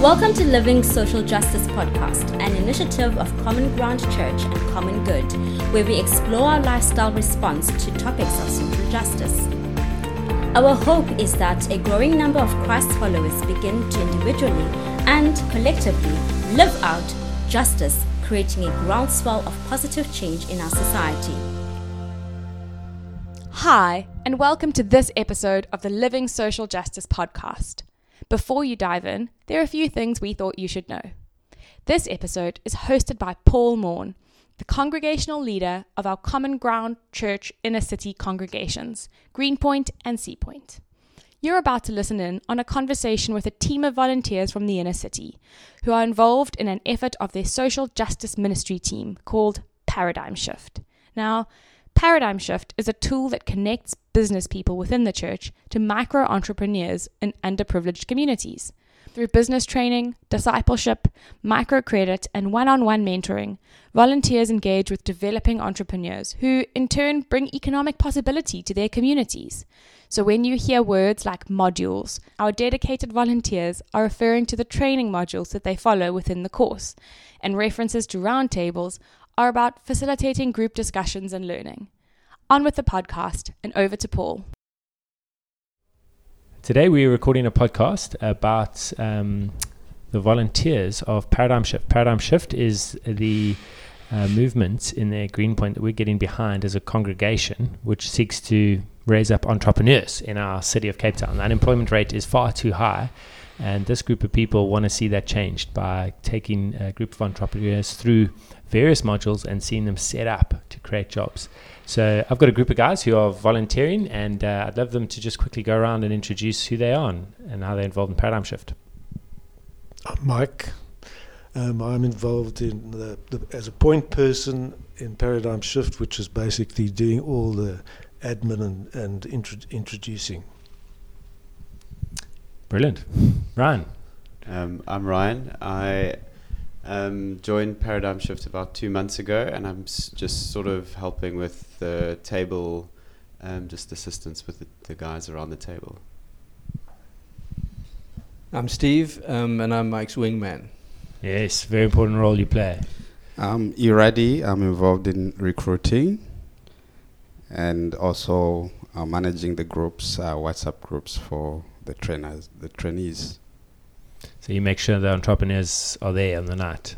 Welcome to Living Social Justice Podcast, an initiative of Common Ground Church and Common Good, where we explore our lifestyle response to topics of social justice. Our hope is that a growing number of Christ followers begin to individually and collectively live out justice, creating a groundswell of positive change in our society. Hi, and welcome to this episode of the Living Social Justice Podcast. Before you dive in, there are a few things we thought you should know. This episode is hosted by Paul Morn, the congregational leader of our Common Ground Church inner city congregations, Greenpoint and Seapoint. You're about to listen in on a conversation with a team of volunteers from the inner city who are involved in an effort of their social justice ministry team called Paradigm Shift. Now, Paradigm Shift is a tool that connects business people within the church to micro entrepreneurs in underprivileged communities. Through business training, discipleship, microcredit, and one on one mentoring, volunteers engage with developing entrepreneurs who, in turn, bring economic possibility to their communities. So, when you hear words like modules, our dedicated volunteers are referring to the training modules that they follow within the course, and references to roundtables are about facilitating group discussions and learning. On with the podcast and over to Paul. Today we're recording a podcast about um, the volunteers of Paradigm Shift. Paradigm Shift is the uh, movement in the Greenpoint that we're getting behind as a congregation, which seeks to raise up entrepreneurs in our city of Cape Town. The unemployment rate is far too high, and this group of people want to see that changed by taking a group of entrepreneurs through various modules and seeing them set up to create jobs. So I've got a group of guys who are volunteering, and uh, I'd love them to just quickly go around and introduce who they are and, and how they're involved in Paradigm Shift. I'm Mike. Um, I'm involved in the, the, as a point person in Paradigm Shift, which is basically doing all the admin and, and intro- introducing. Brilliant. Ryan. Um, I'm Ryan. I um, joined Paradigm Shift about two months ago, and I'm s- just sort of helping with the table, um, just assistance with the, the guys around the table. I'm Steve, um, and I'm Mike's wingman. Yes, very important role you play. I'm Iradi. I'm involved in recruiting and also uh, managing the groups, uh, WhatsApp groups for the trainers, the trainees. So you make sure the entrepreneurs are there on the night.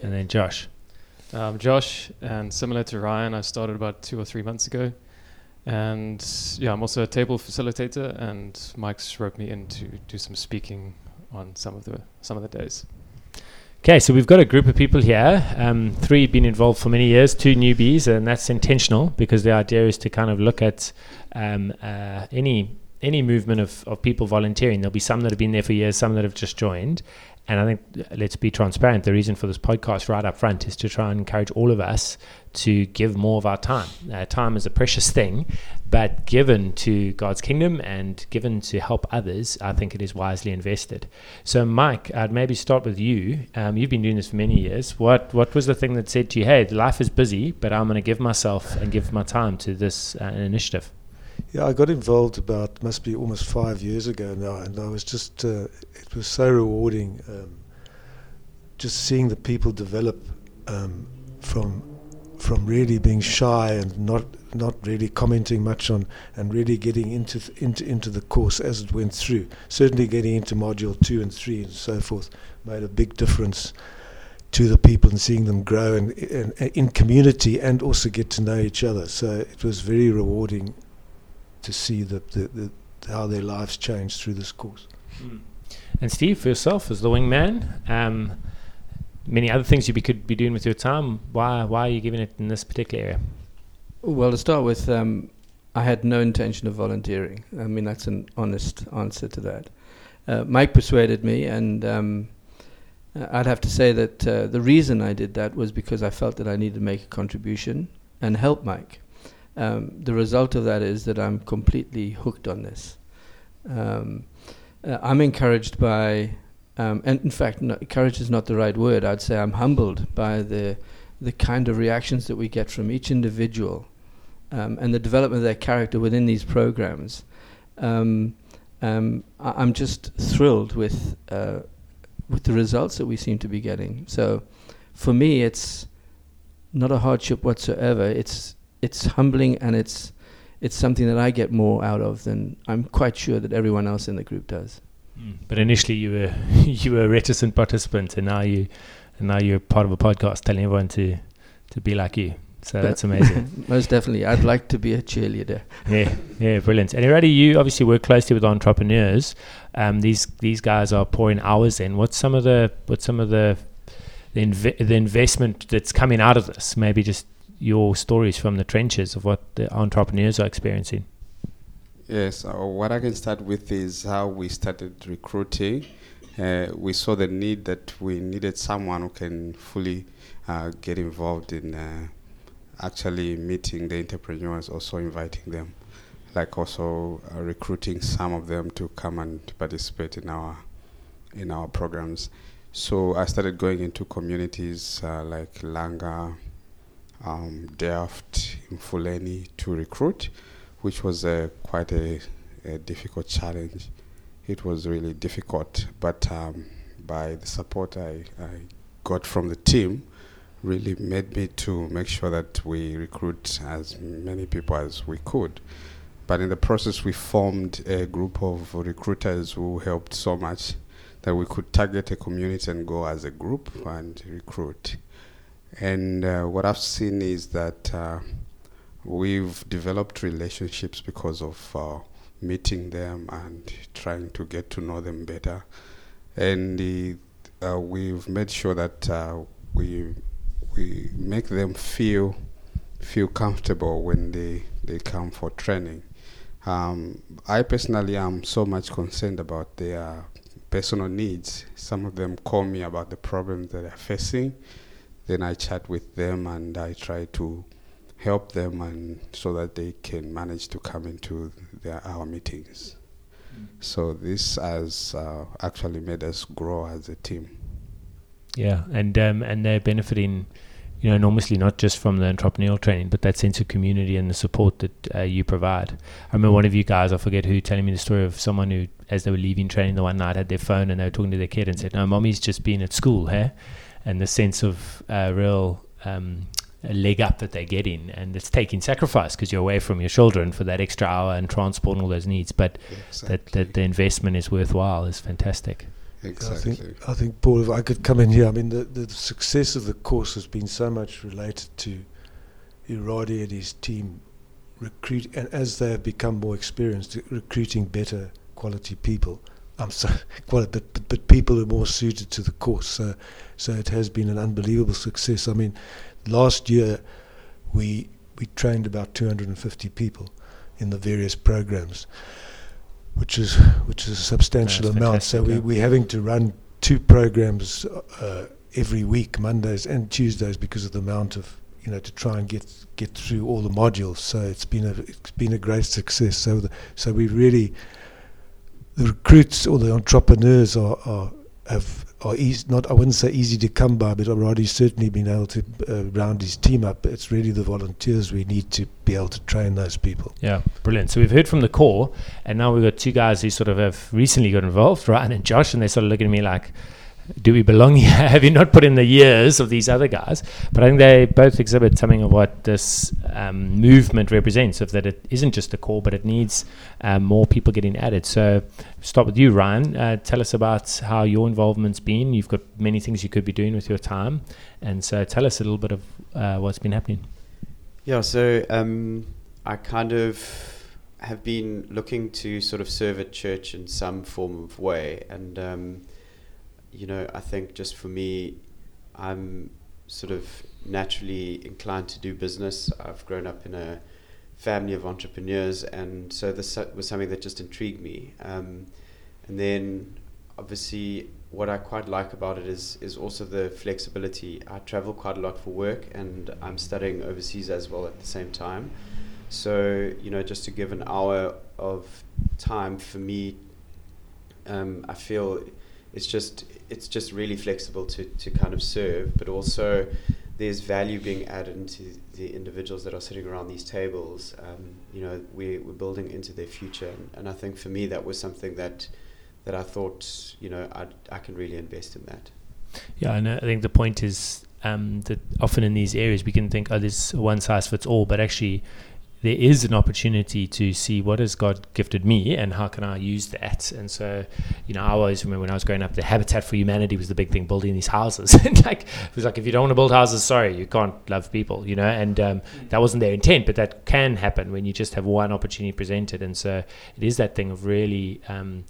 And then Josh. Um, Josh, and similar to Ryan, I started about two or three months ago. And yeah, I'm also a table facilitator, and Mike's roped me in to do some speaking on some of the some of the days. Okay, so we've got a group of people here. Um, three been involved for many years, two newbies, and that's intentional because the idea is to kind of look at um, uh, any any movement of, of people volunteering. There'll be some that have been there for years, some that have just joined. And I think, uh, let's be transparent, the reason for this podcast right up front is to try and encourage all of us to give more of our time. Uh, time is a precious thing, but given to God's kingdom and given to help others, I think it is wisely invested. So, Mike, I'd maybe start with you. Um, you've been doing this for many years. What what was the thing that said to you, "Hey, life is busy, but I'm going to give myself and give my time to this uh, initiative"? Yeah, I got involved about must be almost five years ago now, and I was just uh, it was so rewarding, um, just seeing the people develop um, from from really being shy and not not really commenting much on, and really getting into th- into into the course as it went through. Certainly, getting into module two and three and so forth made a big difference to the people and seeing them grow and, and, and in community and also get to know each other. So it was very rewarding to see the, the, the, how their lives changed through this course. Mm. And Steve, for yourself as the wingman, um, many other things you be, could be doing with your time. Why why are you giving it in this particular area? Well, to start with, um, I had no intention of volunteering. I mean, that's an honest answer to that. Uh, Mike persuaded me, and um, I'd have to say that uh, the reason I did that was because I felt that I needed to make a contribution and help Mike. Um, the result of that is that I'm completely hooked on this. Um, uh, I'm encouraged by, um, and in fact, no, encouraged is not the right word. I'd say I'm humbled by the the kind of reactions that we get from each individual, um, and the development of their character within these programs. Um, um, I, am just thrilled with uh, with the results that we seem to be getting. So, for me, it's not a hardship whatsoever. It's it's humbling and it's it's something that I get more out of than I'm quite sure that everyone else in the group does. Mm. But initially, you were you were a reticent participant, and now you and now you're part of a podcast telling everyone to to be like you. So But- that's amazing. Most definitely, I'd like to be a cheerleader. yeah, yeah, brilliant. And Iradi, you obviously work closely with entrepreneurs. Um, these these guys are pouring hours in. What's some of the what's some of the the, inve- the investment that's coming out of this? Maybe just your stories from the trenches of what the entrepreneurs are experiencing. Yes, uh, what I can start with is how we started recruiting. Uh, we saw the need that we needed someone who can fully uh, get involved in uh, actually meeting the entrepreneurs, also inviting them, like also uh, recruiting some of them to come and participate in our in our programs. So I started going into communities like Langa, um, Delft, Mfuleni to recruit which was uh, quite a, a difficult challenge. It was really difficult, but um, by the support I, I got from the team, really made me to make sure that we recruit as many people as we could. But in the process, we formed a group of recruiters who helped so much that we could target a community and go as a group and recruit. And uh, what I've seen is that uh, we've developed relationships because of uh, meeting them and trying to get to know them better. And uh, we've made sure that uh, we we make them feel feel comfortable when they, they come for training. Um, I personally am so much concerned about their personal needs. Some of them call me about the problems that they're facing. Then I chat with them and I try to help them and so that they can manage to come into their, our meetings. So this has uh, actually made us grow as a team. Yeah, and um, and they're benefiting, you know, enormously not just from the entrepreneurial training, but that sense of community and the support that uh, you provide. I remember one of you guys, I forget who, telling me the story of someone who, as they were leaving training the one night, had their phone and they were talking to their kid and said, "No, mommy's just been at school, hey," and the sense of uh, real. Um, leg up that they're getting, and it's taking sacrifice because you're away from your children for that extra hour and transport and all those needs. But that, that the investment is worthwhile is fantastic. Exactly. I think, I think, Paul, if I could come in here, I mean, the, the success of the course has been so much related to Iradi and his team recruit, and as they have become more experienced, recruiting better quality people. I'm sorry, quite, but, but but people are more suited to the course. So, so it has been an unbelievable success. I mean, last year we we trained about 250 people in the various programs, which is which is a substantial That's amount. So we, yeah. we're having to run two programs uh, every week, Mondays and Tuesdays, because of the amount of you know to try and get get through all the modules. So it's been a it's been a great success. So the, so we really the recruits or the entrepreneurs are, are have are easy, not I wouldn't say easy to come by, but Roddy's certainly been able to uh, round his team up. It's really the volunteers we need to be able to train those people. Yeah, brilliant. So we've heard from the core, and now we've got two guys who sort of have recently got involved, Ryan and Josh, and they're sort of looking at me like, do we belong here? have you not put in the years of these other guys? But I think they both exhibit something of what this um, movement represents, of that it isn't just a call, but it needs um, more people getting added. So start with you, Ryan. Uh, tell us about how your involvement's been. You've got many things you could be doing with your time. And so tell us a little bit of uh, what's been happening. Yeah, so um, I kind of have been looking to sort of serve at church in some form of way, and um, you know, I think just for me, I'm sort of naturally inclined to do business. I've grown up in a family of entrepreneurs, and so this was something that just intrigued me. Um, and then, obviously, what I quite like about it is is also the flexibility. I travel quite a lot for work, and I'm studying overseas as well at the same time. So you know, just to give an hour of time for me, um, I feel it's just it's just really flexible to to kind of serve, but also there's value being added into the individuals that are sitting around these tables. Um, you know, we, we're building into their future, and, and I think for me that was something that that I thought, you know, I I can really invest in that. Yeah, and I think the point is um, that often in these areas we can think, oh, there's one size fits all, but actually there is an opportunity to see what has God gifted me and how can I use that. And so, you know, I always remember when I was growing up, the Habitat for Humanity was the big thing, building these houses. and like, it was like, if you don't want to build houses, sorry, you can't love people, you know. And um, that wasn't their intent, but that can happen when you just have one opportunity presented. And so, it is that thing of really um,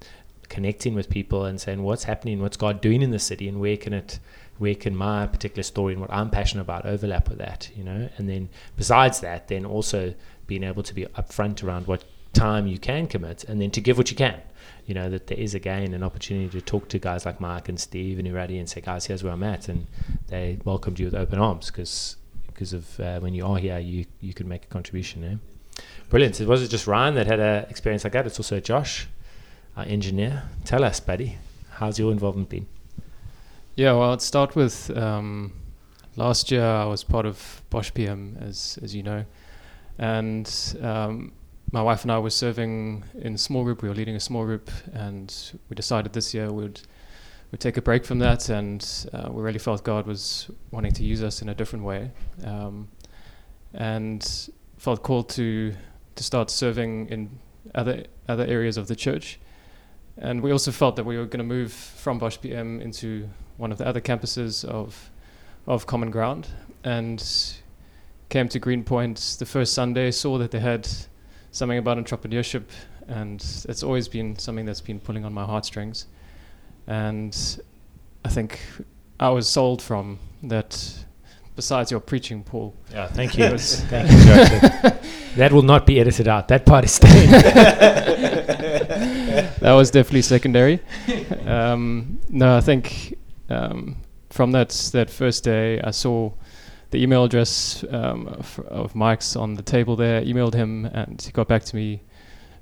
connecting with people and saying, what's happening, what's God doing in the city, and where can it where can my particular story and what I'm passionate about overlap with that, you know? And then besides that, then also being able to be upfront around what time you can commit and then to give what you can. You know, that there is again an opportunity to talk to guys like Mark and Steve and Iradi and say, guys, here's where I'm at. And they welcomed you with open arms because because of uh, when you are here, you, you can make a contribution. Eh? Brilliant. So was it just Ryan that had an experience like that? It's also Josh, our engineer. Tell us, buddy, how's your involvement been? Yeah, well, I'd start with um, last year I was part of Bosch PM, as as you know, and um, my wife and I were serving in a small group. We were leading a small group, and we decided this year we'd we'd take a break from that, and uh, we really felt God was wanting to use us in a different way, um, and felt called to to start serving in other other areas of the church. And we also felt that we were going to move from Bosch PM into one of the other campuses of of Common Ground, and came to Greenpoint the first Sunday. Saw that they had something about entrepreneurship, and it's always been something that's been pulling on my heartstrings. And I think I was sold from that. Besides your preaching, Paul. Yeah, thank you. thank you, Josh. that will not be edited out. That part is staying. that was definitely secondary. Um, no, I think um, from that that first day, I saw the email address um, of, of, Mike's on the table there. Emailed him, and he got back to me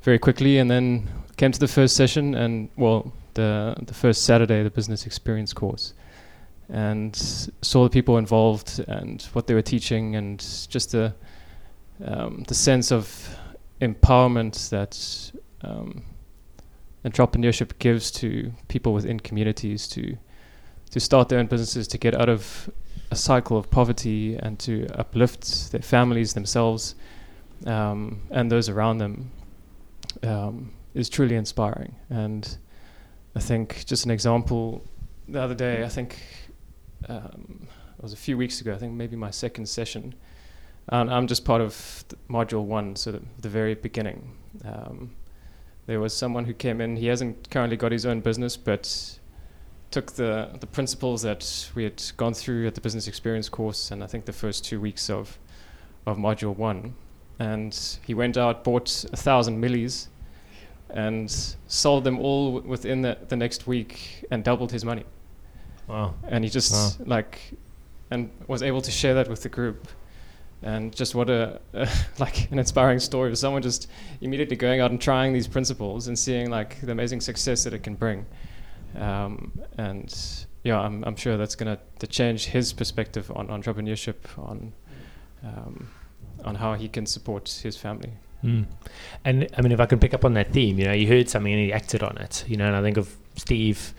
very quickly. And then came to the first session, and well, the the first Saturday, the business experience course, and saw the people involved and what they were teaching, and just the um, the sense of empowerment that um, entrepreneurship gives to people within communities to to start their own businesses, to get out of a cycle of poverty and to uplift their families, themselves, um, and those around them um, is truly inspiring. And I think just an example the other day, I think um, it was a few weeks ago, I think maybe my second session. And I'm just part of module one, so the, the very beginning. Um, there was someone who came in, he hasn't currently got his own business, but took the, the principles that we had gone through at the business experience course and I think the first two weeks of, of module one. And he went out, bought a thousand mealies, and sold them all within the, the next week and doubled his money. Wow. And he just wow. like, and was able to share that with the group. And just what a, like an inspiring story of someone just immediately going out and trying these principles and seeing like the amazing success that it can bring. Um, and yeah, I'm, I'm sure that's going to change his perspective on entrepreneurship, on um, on how he can support his family. Mm. And I mean, if I can pick up on that theme, you know, you heard something and he acted on it, you know, and I think of Steve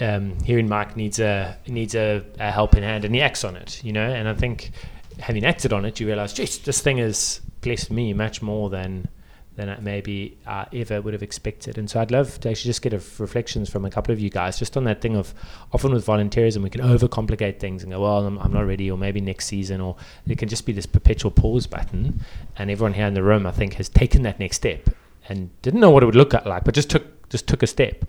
um, hearing Mike needs a needs a, a, helping hand, and he acts on it, you know, and I think having acted on it, you realize, geez, this thing has blessed me much more than than I maybe uh, ever would have expected. And so I'd love to actually just get reflections from a couple of you guys just on that thing of often with volunteerism, we can overcomplicate things and go, well, I'm, I'm, not ready, or maybe next season, or it can just be this perpetual pause button. And everyone here in the room, I think, has taken that next step and didn't know what it would look like, but just took just took a step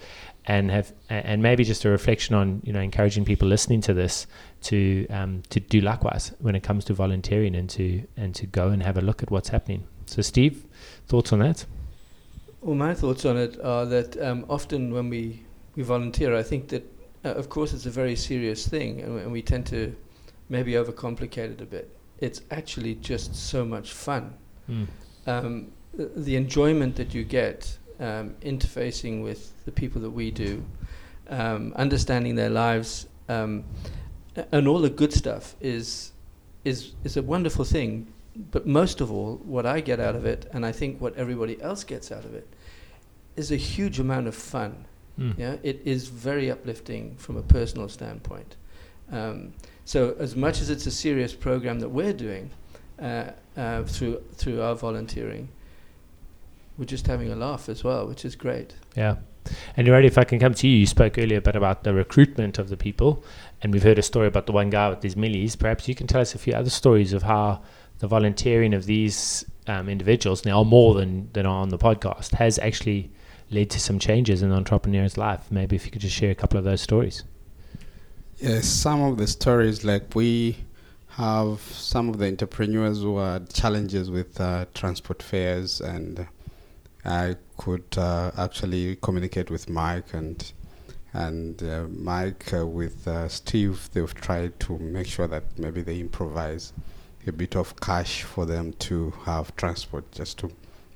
and have and maybe just a reflection on you know encouraging people listening to this to um, to do likewise when it comes to volunteering and to and to go and have a look at what's happening. So Steve, Thoughts on that? Well, my thoughts on it are that um, often when we, we volunteer, I think that, uh, of course, it's a very serious thing, and, and we tend to maybe overcomplicate it a bit. It's actually just so much fun. Mm. Um, the, the, enjoyment that you get um, interfacing with the people that we do, um, understanding their lives, um, and all the good stuff is is is a wonderful thing but most of all, what I get out of it, and I think what everybody else gets out of it, is a huge amount of fun. Mm. Yeah, it is very uplifting from a personal standpoint. Um, so, as much as it's a serious program that we're doing uh, uh, through through our volunteering, we're just having a laugh as well, which is great. Yeah. And Iradi, if I can come to you, you spoke earlier a bit about the recruitment of the people, and we've heard a story about the one guy with these mealies. Perhaps you can tell us a few other stories of how the volunteering of these um, individuals, now more than, than on the podcast, has actually led to some changes in the entrepreneur's life. Maybe if you could just share a couple of those stories. Yes, some of the stories, like we have some of the entrepreneurs who had challenges with uh, transport fares, and I could uh, actually communicate with Mike and and uh, Mike uh, with uh, Steve. They've tried to make sure that maybe they improvise a bit of cash for them to have transport just to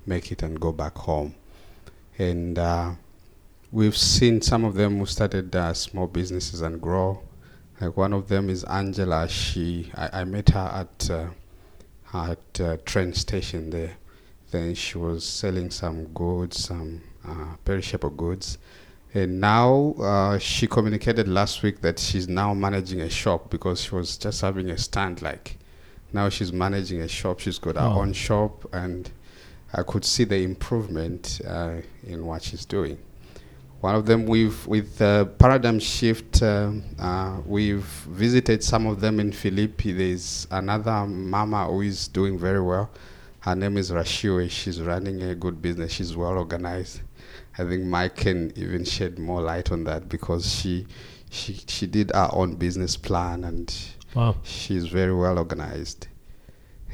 make it and go back home. And uh, we've seen some of them who started uh, small businesses and grow. Like one of them is Angela. She, I, I met her at uh, at uh, train station there. Then she was selling some goods, some uh, perishable goods, and now uh, she communicated last week that she's now managing a shop because she was just having a stand. Like now she's managing a shop. She's got her Oh. own shop, and I could see the improvement uh, in what she's doing. One of them, we've with uh, paradigm shift, um, uh, we've visited some of them in Philippi. There's another mama who is doing very well. Her name is Rashiwe. She's running a good business. She's well organized. I think Mike can even shed more light on that because she she she did her own business plan and Wow. she's very well organized.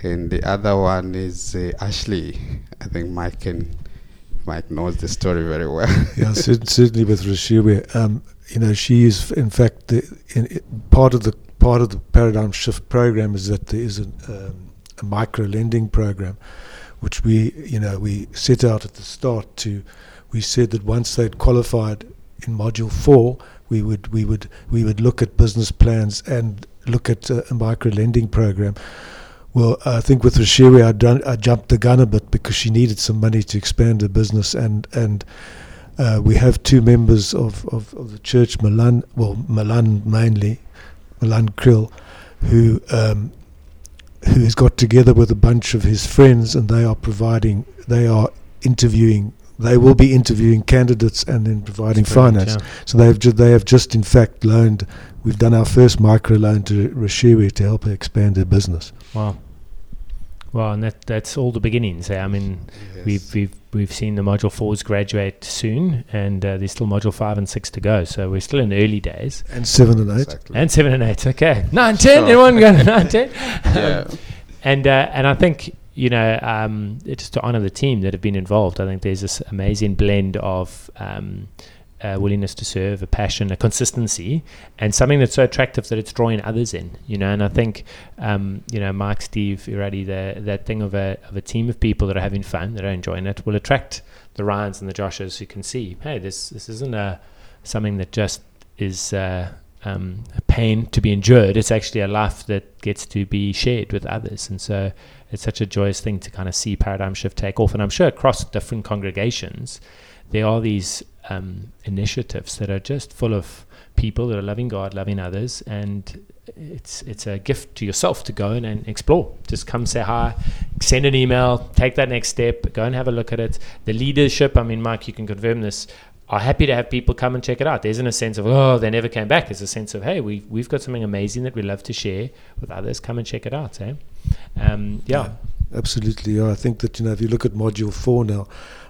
And the other one is uh, Ashley. I think Mike can Mike knows the story very well. yeah, certainly with Rashiwe, um, you know, she is in fact the in, i part of the part of the paradigm shift program is that there is an, um, a micro lending program, which we you know we set out at the start to. We said that once they'd qualified in module four, we would we would we would look at business plans and look at uh, a micro lending program. Well, I think with Rashiwe, I, done, I jumped the gun a bit because she needed some money to expand her business, and and uh, we have two members of, of, of the church, Milan, well, Milan mainly, Milan Krill, who um, who has got together with a bunch of his friends, and they are providing, they are interviewing, they will be interviewing candidates and then providing finance. yeah. So they've ju- they have just in fact loaned. We've done our first micro loan to Rashiwe to help her expand her business. Wow. Wow, and that that's all the beginnings. eh? I mean, we've we've we've seen the module fours graduate soon, and uh, there's still module five and six to go. So we're still in the early days. And seven and eight. Exactly. And seven and eight. Okay, nine, ten. Sure. Anyone going to nine, ten? yeah. And uh, and I think you know um, just to honour the team that have been involved. I think there's this amazing blend of um, uh, willingness to serve, a passion, a consistency, and something that's so attractive that it's drawing others in. You know, and I think um, you know Mike, Steve, Iradi, the that thing of a of a team of people that are having fun, that are enjoying it, will attract the Ryans and the Joshes who can see, hey, this this isn't a something that just is. Uh, um, pain to be endured. It's actually a life that gets to be shared with others, and so it's such a joyous thing to kind of see paradigm shift take off. And I'm sure across different congregations, there are these um, initiatives that are just full of people that are loving God, loving others, and it's it's a gift to yourself to go in and explore. Just come say hi, send an email, take that next step, go and have a look at it. The leadership, I mean, Mike, you can confirm this. Are happy to have people come and check it out. There isn't a sense of oh they never came back. There's a sense of hey we we've got something amazing that we love to share with others. Come and check it out. Eh? Um, yeah. Absolutely. Yeah. I think that, you know, if you look at Module 4 now,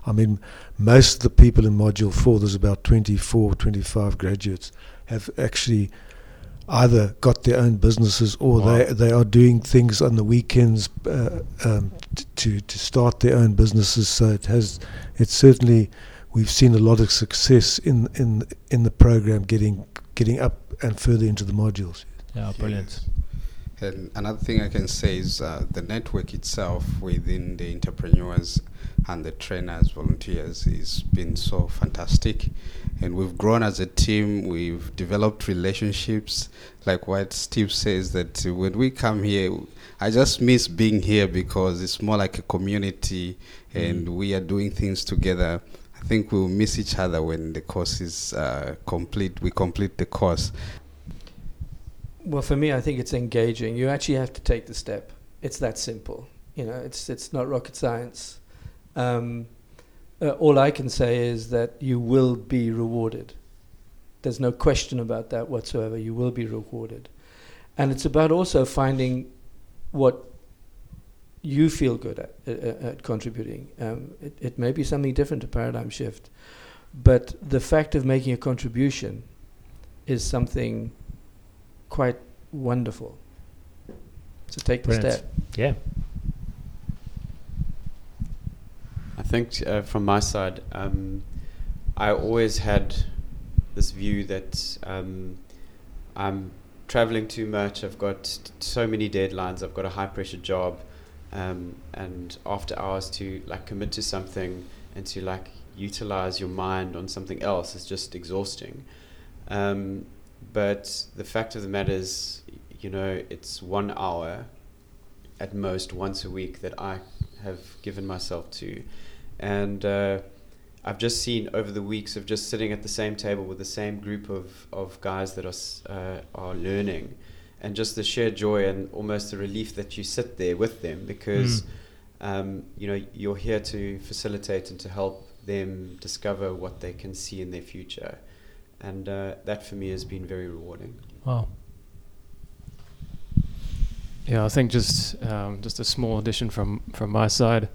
I mean, most of the people in Module 4, there's about 24, 25 graduates, have actually either got their own businesses or Wow. they, they are doing things on the weekends uh, um, t- to, to start their own businesses. So it has, it's certainly, we've seen a lot of success in, in, in the program getting, getting up and further into the modules. Yeah, brilliant. And another thing I can say is uh, the network itself within the entrepreneurs and the trainers, volunteers, has been so fantastic. And we've grown as a team, we've developed relationships. Like what Steve says, that when we come here, I just miss being here because it's more like a community and we are doing things together. I think we'll miss each other when the course is uh, complete. We complete the course. Well, for me, I think it's engaging. You actually have to take the step. It's that simple. You know, it's it's not rocket science. Um, uh, all I can say is that you will be rewarded. There's no question about that whatsoever. You will be rewarded, and it's about also finding what you feel good at, at, at contributing. Um, it, it may be something different to paradigm shift, but the fact of making a contribution is something quite wonderful. So take Brilliant. the step. Yeah. I think uh, from my side, um, I always had this view that um, I'm traveling too much. I've got t- so many deadlines. I've got a high pressure job, um, and after hours to like commit to something and to like utilize your mind on something else is just exhausting. Um, but the fact of the matter is, you know, it's one hour at most once a week that I have given myself to. And uh, I've just seen over the weeks of just sitting at the same table with the same group of, of guys that are, uh, are learning and just the sheer joy and almost the relief that you sit there with them because, Mm. um, you know, you're here to facilitate and to help them discover what they can see in their future. And uh, that for me has been very rewarding. Wow. Yeah, I think just um, just a small addition from from my side.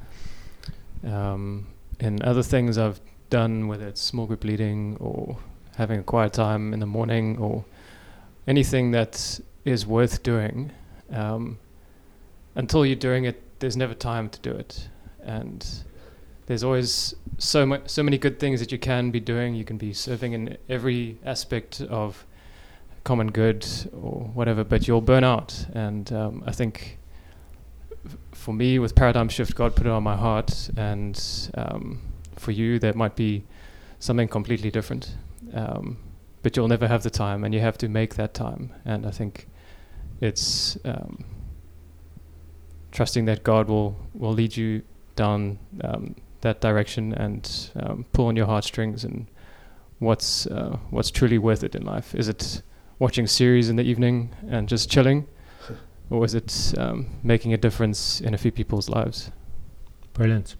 Um, in other things I've done, whether it's small group leading or having a quiet time in the morning or anything that is worth doing, um, until you're doing it, there's never time to do it, and there's always so much, so many good things that you can be doing. You can be serving in every aspect of common good or whatever, but you'll burn out. And um, I think f- for me, with paradigm shift, God put it on my heart, and um, for you, that might be something completely different. Um, but you'll never have the time, and you have to make that time. And I think it's um, trusting that God will will lead you down um, that direction and um, pull on your heartstrings and what's uh, what's truly worth it in life. Is it watching series in the evening and just chilling, or is it um, making a difference in a few people's lives? Brilliant.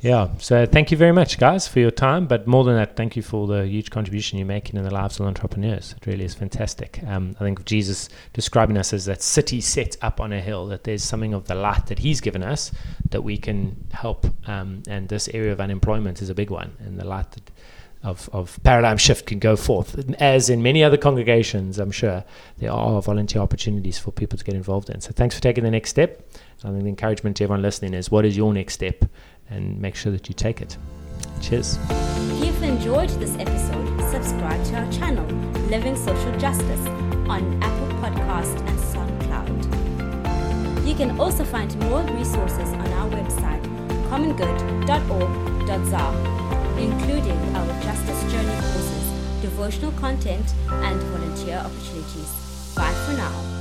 Yeah. So thank you very much, guys, for your time. But more than that, thank you for the huge contribution you're making in the lives of entrepreneurs. It really is fantastic. Um, I think of Jesus describing us as that city set up on a hill, that there's something of the light that he's given us that we can help. Um, and this area of unemployment is a big one. And the light that of, of paradigm shift can go forth. As in many other congregations, I'm sure there are volunteer opportunities for people to get involved in. So thanks for taking the next step. I think the encouragement to everyone listening is what is your next step? And make sure that you take it. Cheers. If you've enjoyed this episode, subscribe to our channel, Living Social Justice, on Apple Podcast and SoundCloud. You can also find more resources on our website, commongood.org.za, including our Justice Journey courses, devotional content, and volunteer opportunities. Bye for now.